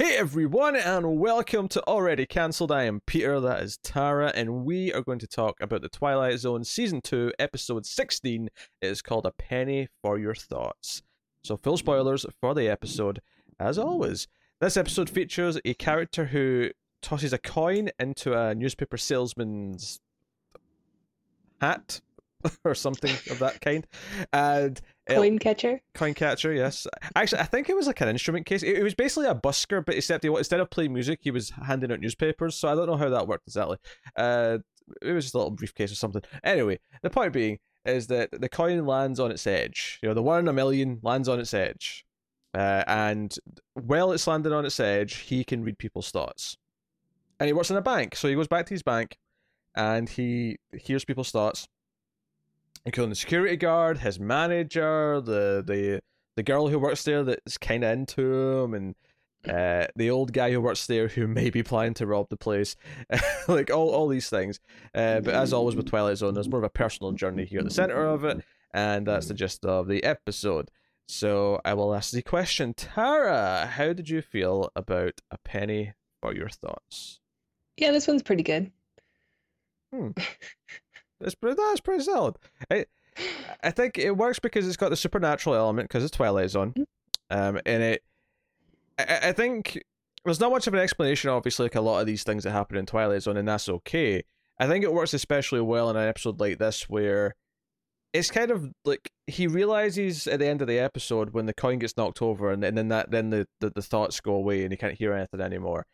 Hey everyone, and welcome to Already Cancelled. I am Peter, that is Tara, and we are going to talk about the Twilight Zone Season 2, Episode 16. It is called A Penny for Your Thoughts. So, full spoilers for the episode, as always. This episode features a character who tosses a coin into a newspaper salesman's hat or something of that kind. And Coin catcher? Coin catcher, yes. Actually, I think it was like an instrument case. It, it was basically a busker, but except he, instead of playing music, he was handing out newspapers. So I don't know how that worked exactly. Uh, it was just a little briefcase or something. Anyway, the point being is that the coin lands on its edge. You know, the one in a million lands on its edge. Uh, and while it's landed on its edge, he can read people's thoughts. And he works in a bank. So he goes back to his bank and he hears people's thoughts including the security guard, his manager, the the the girl who works there that's kind of into him, and uh, the old guy who works there who may be planning to rob the place, like all all these things. Uh, but as always with Twilight Zone, there's more of a personal journey here at the center of it, and that's the gist of the episode. So I will ask the question, Tara, how did you feel about a penny for your thoughts? Yeah, this one's pretty good. Hmm. That's pretty, that's pretty solid. I, I think it works because it's got the supernatural element because it's Twilight Zone, mm-hmm. um, and it. I, I think there's not much of an explanation, obviously, like a lot of these things that happen in Twilight Zone, and that's okay. I think it works especially well in an episode like this where it's kind of like he realizes at the end of the episode when the coin gets knocked over, and, and then that then the, the, the thoughts go away and he can't hear anything anymore.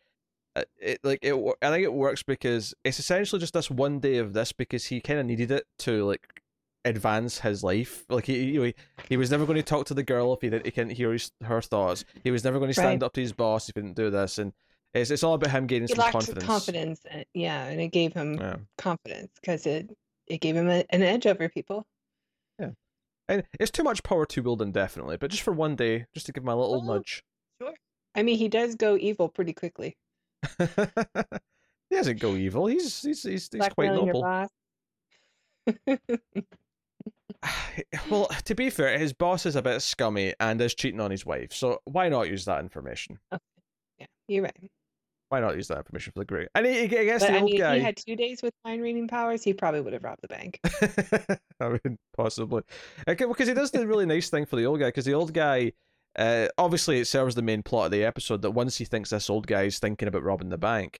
Uh, it like it i think it works because it's essentially just this one day of this because he kind of needed it to like advance his life. Like he, he he was never going to talk to the girl if he didn't he couldn't hear his, her thoughts. He was never going to stand right. up to his boss if he didn't do this and it's, it's all about him gaining he some confidence. confidence uh, yeah and it gave him yeah. confidence because it it gave him a, an edge over people. Yeah. And it's too much power to wield indefinitely but just for one day just to give him a little oh, nudge. sure. I mean he does go evil pretty quickly he doesn't go evil. He's he's he's, he's quite noble. well, to be fair, his boss is a bit scummy and is cheating on his wife. So why not use that information? Okay. Yeah, you're right. Why not use that information for the great? And he, I guess but, the I old mean, guy. If he had two days with mind reading powers, he probably would have robbed the bank. I mean, possibly. Okay, because he does the really nice thing for the old guy. Because the old guy uh, obviously, it serves the main plot of the episode that once he thinks this old guy's thinking about robbing the bank,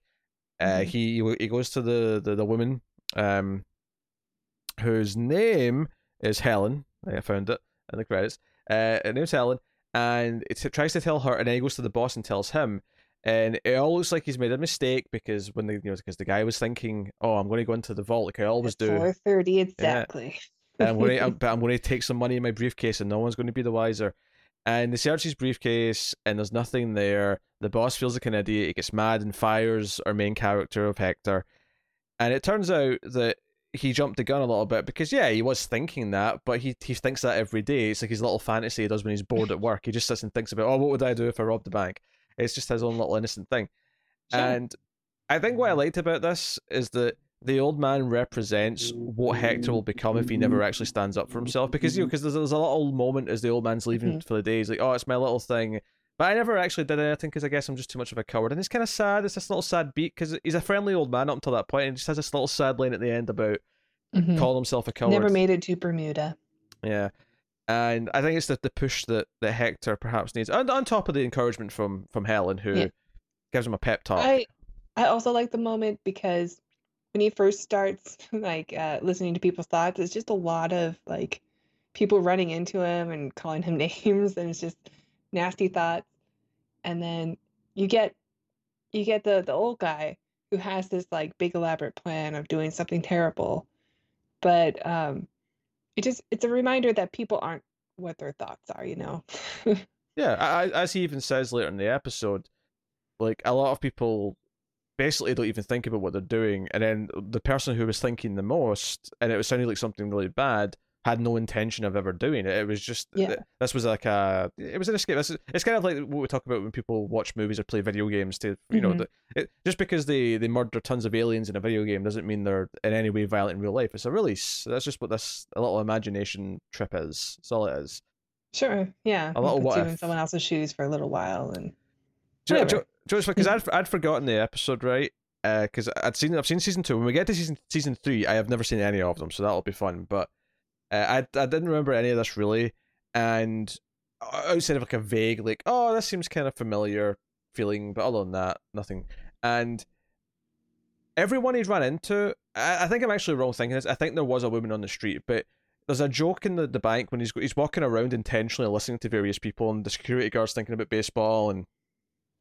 uh, mm-hmm. he he goes to the the, the woman, um, whose name is Helen. I found it in the credits. Uh, her name's Helen, and it tries to tell her, and then he goes to the boss and tells him, and it all looks like he's made a mistake because when the you know because the guy was thinking, oh, I'm going to go into the vault like I always do. Four thirty exactly. Yeah. I'm going to, but I'm going to take some money in my briefcase, and no one's going to be the wiser. And they search his briefcase, and there's nothing there. The boss feels like an idiot. He gets mad and fires our main character of Hector. And it turns out that he jumped the gun a little bit because yeah, he was thinking that, but he he thinks that every day. It's like his little fantasy he does when he's bored at work. He just sits and thinks about, oh, what would I do if I robbed the bank? It's just his own little innocent thing. Sure. And I think what I liked about this is that the old man represents what Hector will become if he never actually stands up for himself. Because you know, because there's, there's a little moment as the old man's leaving mm-hmm. for the day. He's like, "Oh, it's my little thing," but I never actually did anything because I guess I'm just too much of a coward. And it's kind of sad. It's this little sad beat because he's a friendly old man up until that point, and just has this little sad line at the end about mm-hmm. calling himself a coward. Never made it to Bermuda. Yeah. And I think it's the, the push that, that Hector perhaps needs, and on top of the encouragement from from Helen, who yeah. gives him a pep talk. I I also like the moment because when he first starts like uh, listening to people's thoughts, it's just a lot of like people running into him and calling him names, and it's just nasty thoughts. And then you get you get the the old guy who has this like big elaborate plan of doing something terrible, but um, it just it's a reminder that people aren't what their thoughts are, you know. yeah, I, as he even says later in the episode, like a lot of people basically don't even think about what they're doing. And then the person who was thinking the most, and it was sounding like something really bad, had no intention of ever doing it. It was just yeah. this was like a it was an escape. This, it's kind of like what we talk about when people watch movies or play video games. To you mm-hmm. know, the, it, just because they they murder tons of aliens in a video game doesn't mean they're in any way violent in real life. It's a release. That's just what this a little imagination trip is. That's all it is. Sure. Yeah. A little what in someone else's shoes for a little while and. Do, do, Just because I'd I'd forgotten the episode right. Because I'd seen I've seen season two. When we get to season season three, I have never seen any of them, so that'll be fun. But uh, I I didn't remember any of this really, and outside of like a vague like oh this seems kind of familiar feeling, but other than that nothing. And everyone he's run into, I, I think I'm actually wrong thinking this. I think there was a woman on the street, but there's a joke in the, the bank when he's he's walking around intentionally listening to various people and the security guards thinking about baseball and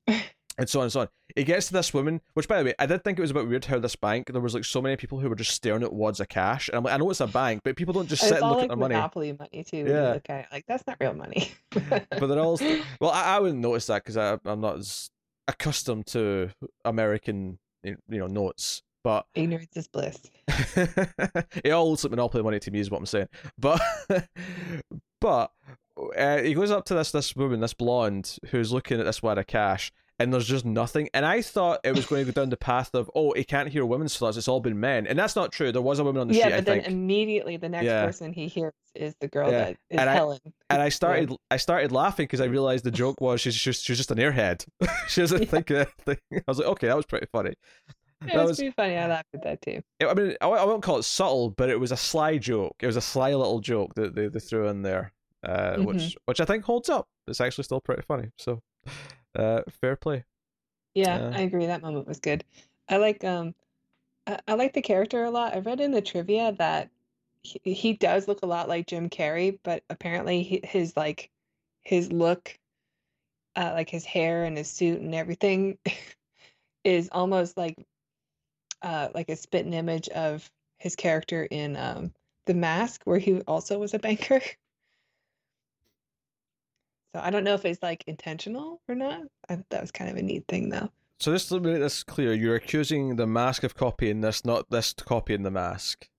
and so on and so on. It gets to this woman, which by the way, I did think it was a bit weird how this bank there was like so many people who were just staring at wads of cash, and I'm like, I know it's a bank, but people don't just sit and look like at their money. monopoly money too. Yeah. at like that's not real money. But they're all well, I, I wouldn't notice that because I'm not as accustomed to American you know notes, but Ignorance is bliss. it all looks like monopoly money to me is what I'm saying. But but uh, he goes up to this this woman, this blonde, who's looking at this wad of cash, and there's just nothing. And I thought it was going to go down the path of oh, he can't hear women's thoughts. It's all been men, and that's not true. There was a woman on the yeah, street, but I then think. immediately the next Yeah. person he hears is the girl Yeah. that is And I- Helen. and I started, I started laughing because I realized the joke was she's just, she's just an airhead. she doesn't Yeah. think anything. I was like, okay, that was pretty funny. Yeah, that it's was- pretty funny. I laughed at that too. I mean, I, I won't call it subtle, but it was a sly joke. It was a sly little joke that they, they threw in there, uh, Mm-hmm. which which I think holds up. It's actually still pretty funny. So, uh, fair play. Yeah, Yeah. I agree. That moment was good. I like um, I, I like the character a lot. I read in the trivia that he, he does look a lot like Jim Carrey, but apparently he, his like his look, uh, like his hair and his suit and everything, is almost like uh like a spitting image of his character in um The Mask, where he also was a banker. So I don't know if it's like intentional or not. I, that was kind of a neat thing though. So just to make this clear, you're accusing the mask of copying this, not this copying the mask.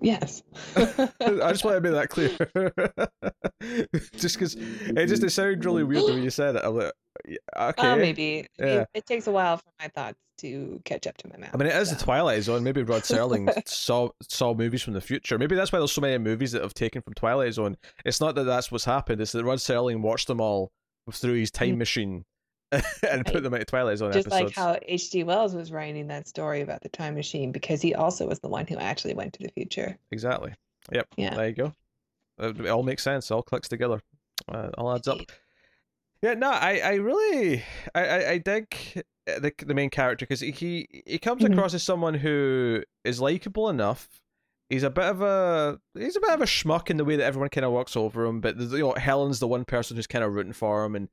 Yes. I just want to make that clear. just because it just it sounded really weird way you said it. I'm like, okay. Uh, maybe. Yeah. It, it takes a while for my thoughts to catch up to my mouth. I mean, it is the. Twilight Zone. Maybe Rod Serling saw saw movies from the future. Maybe that's why there's so many movies that have taken from Twilight Zone. It's not that that's what's happened. It's that Rod Serling watched them all through his time Mm. machine and put them into Twilight Zone Just episodes. like how H.G. Wells was writing that story about the time machine because he also was the one who actually went to the future. Exactly. Yep. Yeah. There you go. It all makes sense. It all clicks together. Uh, all adds up. Yeah, no, I, I really, I, I, I dig the the main character because he he comes Mhm. across as someone who is likable enough. He's a bit of a he's a bit of a schmuck in the way that everyone kind of walks over him, but you know Helen's the one person who's kind of rooting for him, and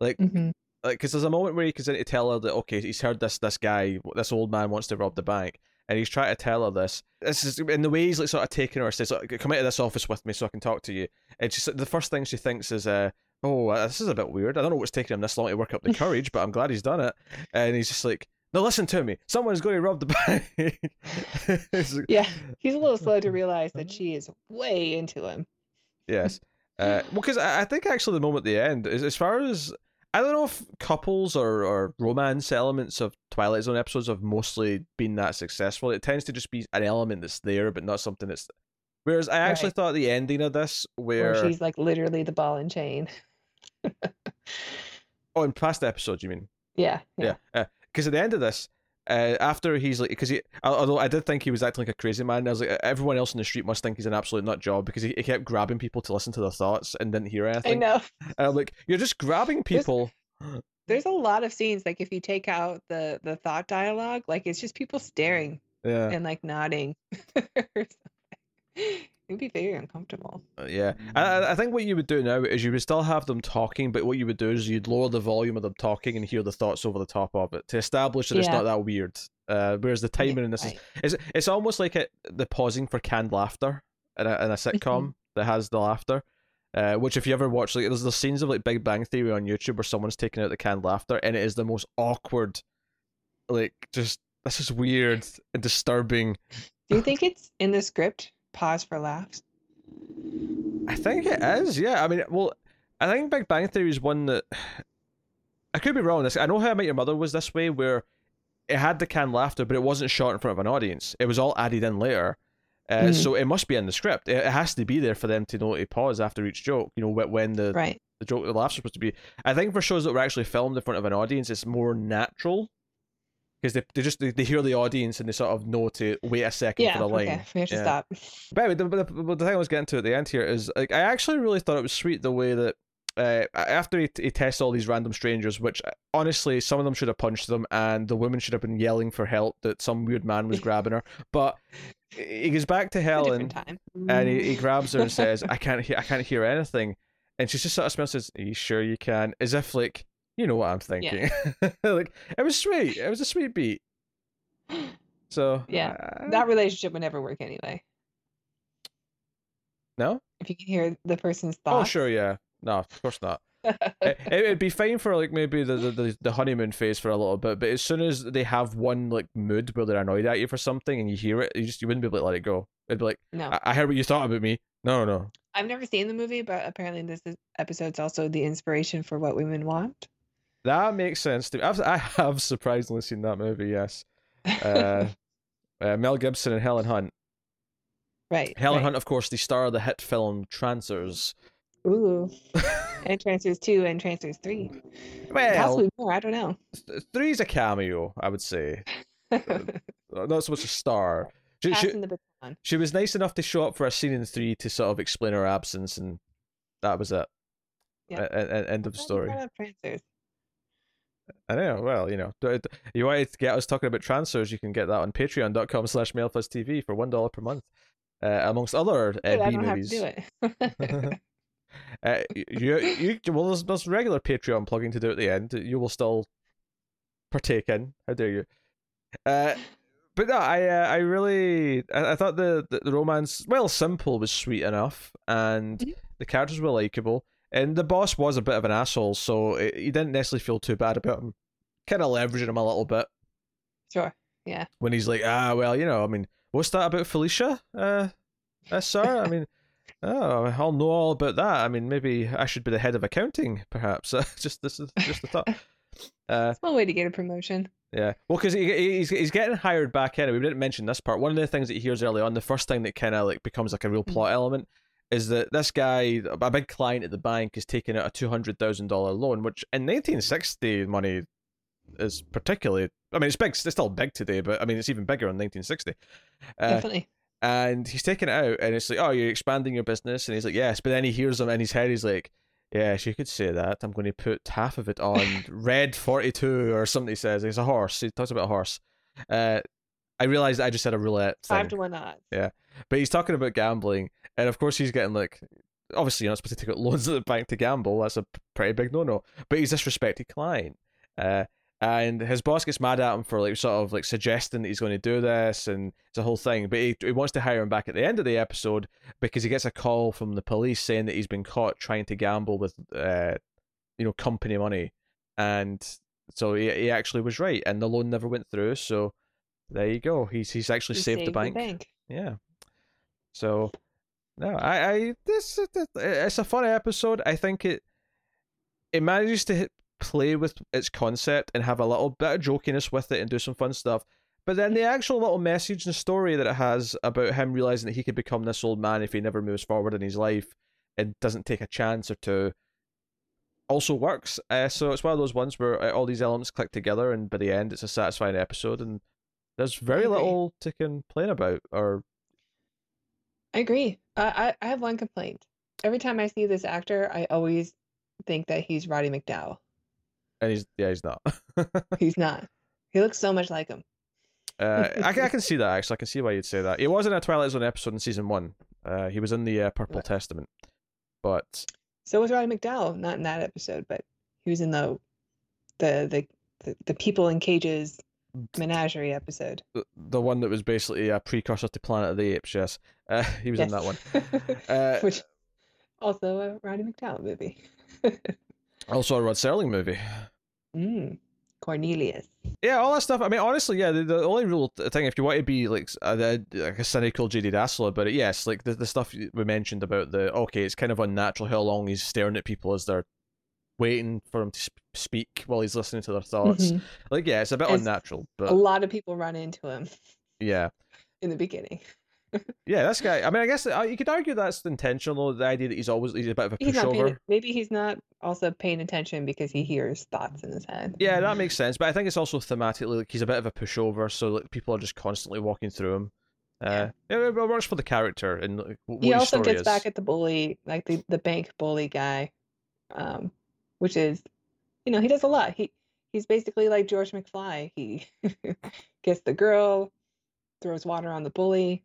like Mhm. like because there's a moment where he goes in to tell her that okay he's heard this this guy this old man wants to rob the bank and he's trying to tell her this this is in the way he's like sort of taking her says come into this office with me so I can talk to you and she the first thing she thinks is uh oh uh, this is a bit weird I don't know what's taking him this long to work up the courage but I'm glad he's done it and he's just like now listen to me someone's going to rob the bank Yeah, he's a little slow to realize that she is way into him. Yes. Uh, well, because I, I think actually the moment at the end is as far as I don't know if couples or, or romance elements of Twilight Zone episodes have mostly been that successful. It tends to just be an element that's there, but not something that's. Whereas I actually Right. thought the ending of this, Where where she's like literally the ball and chain. Oh, in past episodes, you mean? Yeah, yeah. Yeah. Because at the end of this, uh, after he's like, because he, although I did think he was acting like a crazy man, I was like, everyone else in the street must think he's an absolute nut job because he, he kept grabbing people to listen to their thoughts and didn't hear anything. I know. And I'm like, you're just grabbing people. There's a lot of scenes like if you take out the the thought dialogue, like it's just people staring Yeah. and like nodding. It'd be very uncomfortable. Uh, Yeah, I, I- I think what you would do now is you would still have them talking, but what you would do is you'd lower the volume of them talking and hear the thoughts over the top of it to establish that it's not that weird. Uh, whereas the Yeah, timing in this right. is it's, it's almost like it, the pausing for canned laughter in a, in a Mm-hmm. sitcom that has the laughter. Uh, which if you ever watch like there's the scenes of like Big Bang Theory on YouTube where someone's taking out the canned laughter and it is the most awkward, like just this is weird and disturbing. Do you think it's in the script? Pause for laughs. I think it is. Yeah, I mean, well, I think Big Bang Theory is one that I could be wrong. This I know How I Met Your Mother was this way, where it had the canned laughter, but it wasn't shot in front of an audience. It was all added in later. Uh, Mhm. So it must be in the script. It it has to be there for them to know to pause after each joke. You know, when the Right. the joke the laughs are supposed to be. I think for shows that were actually filmed in front of an audience, it's more natural because they, they just they, they hear the audience and they sort of know to wait a second Yeah. for the line. Okay. We have to Yeah. stop. But anyway, the, the, the thing I was getting to at the end here is like I actually really thought it was sweet the way that uh, after he, he tests all these random strangers, which honestly some of them should have punched them, and the woman should have been yelling for help that some weird man was grabbing her. But he goes back to Helen and he, he grabs her and says, "I can't hear, I can't hear anything," and she just sort of smiles and says, "Are you sure you can?" As if like you know what I'm thinking. like it was sweet. It was a sweet beat. So Yeah, uh, that relationship would never work anyway. no. If you can hear the person's thoughts. Oh sure, yeah. No, of course not. it, it'd be fine for like maybe the, the- the the honeymoon phase for a little bit, but as soon as they have one like mood where they're annoyed at you for something and you hear it, you just you wouldn't be able to let it go. It'd be like, no, I, I heard what you thought about me. No, no, I've never seen the movie, but apparently this is, episode's also the inspiration for what women want. That makes sense to me. I've, I have surprisingly seen that movie. Yes, uh, uh, Mel Gibson and Helen Hunt. right. Helen right. Hunt, of course, the star of the hit film Trancers. Ooh. and Trancers 2 and Trancers 3. Well, Possibly more, I don't know. th- three's a cameo, I would say. Not so much a star. She, she, the she was nice enough to show up for a scene in three to sort of explain her absence, and that was it. Yeah. E- e- end of you story. Trancers. I know. Well, you know, you wanted to get us talking about Trancers, you can get that on patreon.com slash TV for $1 per month, uh, amongst other uh, B don't movies. have to do it. Uh, you, you, well, there's, there's regular Patreon plugging to do at the end. You will still partake in. How dare you? Uh, but no, I, uh, I really, I, I thought the, the the romance, well, simple was sweet enough, and Mhm. the characters were likable, and the boss was a bit of an asshole, so it, you didn't necessarily feel too bad about him. Kind of leveraging him a little bit sure. Yeah. when he's like, ah, well, you know, I mean, what's that about Felicia? Uh, uh sir, I mean, oh, I'll know all about that. I mean, maybe I should be the head of accounting, perhaps. just this is just a thought. Uh, one way to get a promotion. yeah, well, because he, he- he's he's getting hired back anyway. We didn't mention this part. One of the things that he hears early on, the first thing that kind of like becomes like a real plot element, is that this guy, a big client at the bank, is taking out a two hundred thousand dollar loan, which in nineteen sixty money is particularly. I mean, it's big. It's still big today, but I mean, it's even bigger in nineteen sixty. Uh, Definitely. and he's taking it out, and it's like, oh, you're expanding your business, and he's like, yes, but then he hears him in his head, he's like, yes, you could say that. I'm going to put half of it on red 42 or something. He says it's a horse. He talks about a horse. Uh, I realized I just said a roulette thing, Five to one odds. Yeah, but he's talking about gambling, and of course he's getting like. Obviously, you're not supposed to take out loans at the bank to gamble. That's a pretty big no-no. But he's a disrespected client, uh, and his boss gets mad at him for like sort of like suggesting that he's going to do this, and it's a whole thing. But he, he wants to hire him back at the end of the episode because he gets a call from the police saying that he's been caught trying to gamble with, uh, you know, company money, and so he he actually was right, and the loan never went through. So there you go. He's he's actually He saved, the bank. Yeah. So, no, I, I this it's a funny episode. I think it it manages to hit, play with its concept and have a little bit of jokiness with it and do some fun stuff. But then the actual little message and story that it has about him realizing that he could become this old man if he never moves forward in his life and doesn't take a chance or two also works. Uh, so it's one of those ones where uh, all these elements click together, and by the end, it's a satisfying episode. And there's very little to complain about or I agree. I, I I have one complaint. Every time I see this actor, I always think that he's Roddy McDowall. and he's yeah he's not. He's not. He looks so much like him. uh, I, can- I can see that actually. I can see why you'd say that. He was in a Twilight Zone episode in season one. Uh, he was in the uh, Purple Right. Testament, but So was Roddy McDowall, not in that episode, but he was in the the the the, the people in cages menagerie episode. the, the one that was basically a precursor to Planet of the Apes. Yes, uh, he was in that one. Uh, Which also a Roddy McDowall movie. also a Rod Serling movie. mm, Cornelius. Yeah, all that stuff. I mean, honestly, yeah. The, the only real thing, if you want to be like the- like a cynical JD Dassler about it, yes, like the the stuff we mentioned about the okay, it's kind of unnatural how long he's staring at people as they're waiting for him to sp- speak while he's listening to their thoughts. Mhm. Like, yeah, it's a bit unnatural, A lot of people run into him yeah. in the beginning. Yeah, this guy. I mean, I guess uh, you could argue that's intentional. The idea that he's always he's a bit of a He's pushover. maybe he's not also paying attention because he hears thoughts in his head. Yeah, that makes sense. But I think it's also thematically like he's a bit of a pushover, so like people are just constantly walking through him. Uh, yeah, it works for the character and like, he also gets is. back at the bully, like the, the bank bully guy, um, which is, you know, he does a lot. He he's basically like George McFly. He gets the girl, throws water on the bully,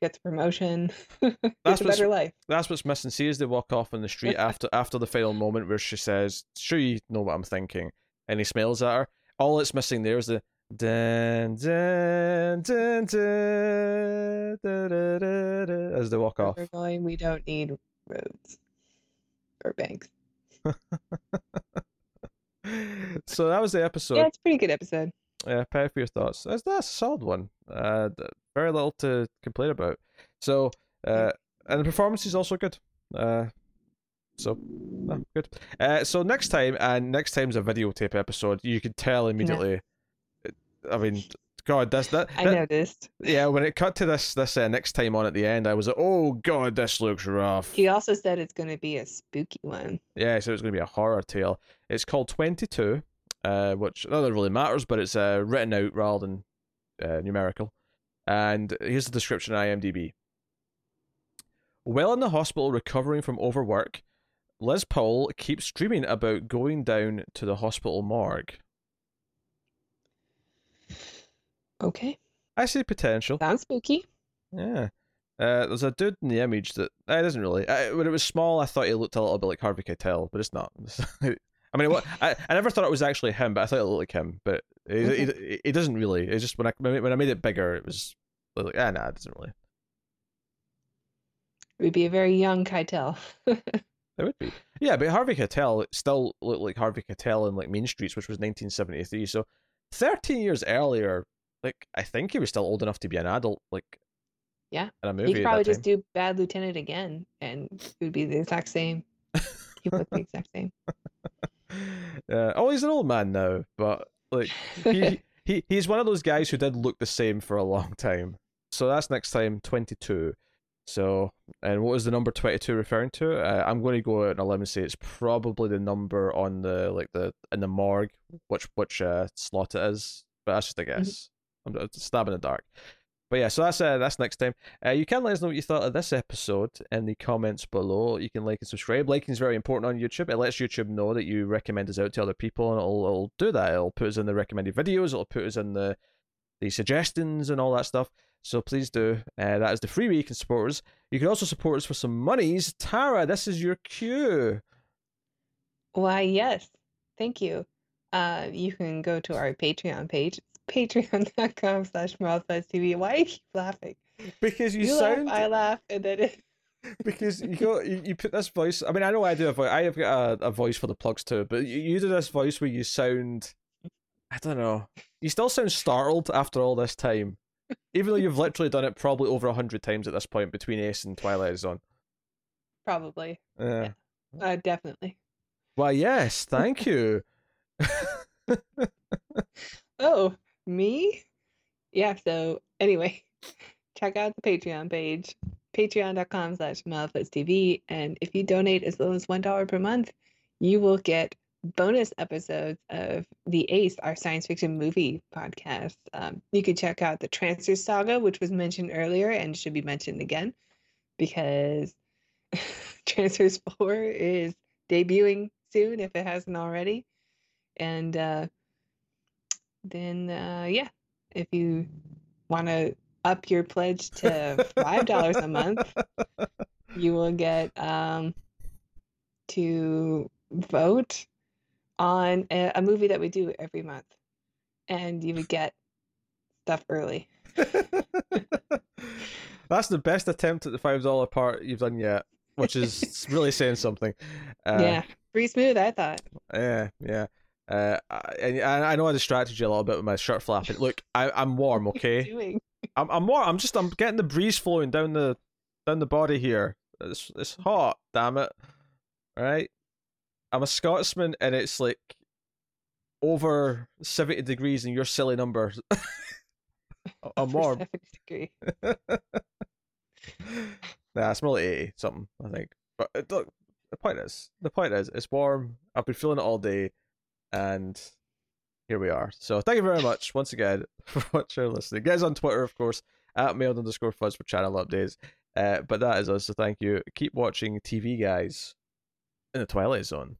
gets a promotion, That's gets a better life. That's what's missing. See, as they walk off on the street after after the final moment where she says, "Sure, you know what I'm thinking," and he smiles at her. All it's missing there is the dun dun dun dun, da, da, da, da, as they walk Where off. We're going. We don't need roads or banks. So that was the episode. yeah, it's a pretty good episode. Yeah, pay for your thoughts. That's that's a solid one. Uh, very little to complain about. So, uh, and the performance is also good. Uh, so no, good. Uh, so next time, and next time's a videotape episode. You could tell immediately. I mean, God, that's that. I that- noticed. Yeah, when it cut to this this uh, next time on at the end, I was like, oh God, this looks rough. He also said it's going to be a spooky one. Yeah, so it's going to be a horror tale. It's called 22, uh, which not that really matters, but it's uh, written out rather than uh, numerical. And here's the description on IMDb. While in the hospital recovering from overwork, Liz Powell keeps dreaming about going down to the hospital morgue. Okay, I see potential. sounds spooky. Yeah. Uh, there's a dude in the image that uh, it doesn't really. I, when it was small, I thought he looked a little bit like Harvey Keitel, but it's not. I mean, what I, I never thought it was actually him, but I thought it looked like him. But he, he, he doesn't really. It's just when I when I made it bigger, it was like, ah, nah, it doesn't really. It would be a very young Keitel. It would be. Yeah, but Harvey Keitel still looked like Harvey Keitel in like Mean Streets, which was 1973. So, 13 years earlier, like I think he was still old enough to be an adult, like Yeah. in a movie. he could at probably just do Bad Lieutenant again, and it would be the exact same. He would look the exact same. Uh, oh, he's an old man now, but like he, he he's one of those guys who did look the same for a long time. So that's next time twenty two. So and what was the number twenty two referring to? Uh, I'm going to go out on a limb and say it's probably the number on the like the in the morgue, which which uh, slot it is. But that's just a guess. A stab in the dark. But yeah, so that's uh, that's next time. Uh, you can let us know what you thought of this episode in the comments below. You can like and subscribe. Liking is very important on YouTube. It lets YouTube know that you recommend us out to other people, and it'll, it'll do that. It'll put us in the recommended videos. It'll put us in the the suggestions and all that stuff. So please do. Uh, that is the free way you can support us. You can also support us for some monies. Tara, this is your cue. Why, yes. Thank you. Uh, you can go to our Patreon page. Patreon.com slash TV. Why do you keep laughing? Because you, You sound laugh, I laugh, and then it... because you go you, you put this voice i mean i know i do a voice i have got a, a voice for the plugs too but you, you do this voice where you sound i don't know you still sound startled after all this time even though you've literally done it probably over a hundred times at this point between ace and twilight zone Probably. yeah Uh, definitely. why yes thank you Oh, me? Yeah, so anyway, check out the Patreon page, patreon.com slash TV. And if you donate as little as $1 per month, you will get bonus episodes of The Ace, our science fiction movie podcast. Um, you can check out the Trancers Saga, which was mentioned earlier and should be mentioned again because Trancers 4 is debuting soon if it hasn't already. And uh, then uh, yeah, if you want to up your pledge to five dollars a month, you will get um, to vote on a, a movie that we do every month, and you would get stuff early. that's the best attempt at the five dollar part you've done yet which is really saying something uh, yeah, pretty smooth, I thought. Yeah, yeah. Uh, I- and I know I distracted you a little bit with my shirt flapping. Look, I, I'm warm, What are you okay? I'm I'm warm. I'm just I'm getting the breeze flowing down the down the body here. It's it's hot, damn it. All right. I'm a Scotsman, and it's like over seventy degrees in your silly numbers. I'm warm. 70 degree. nah, it's more like 80 something, I think. But uh, look, the point is, the point is, it's warm. I've been feeling it all day, and here we are. So thank you very much once again for watching and listening. Guys on Twitter, of course, at mailed underscore fuzz for channel updates. Uh, but that is us. So thank you. Keep watching TV, guys, in the Twilight Zone.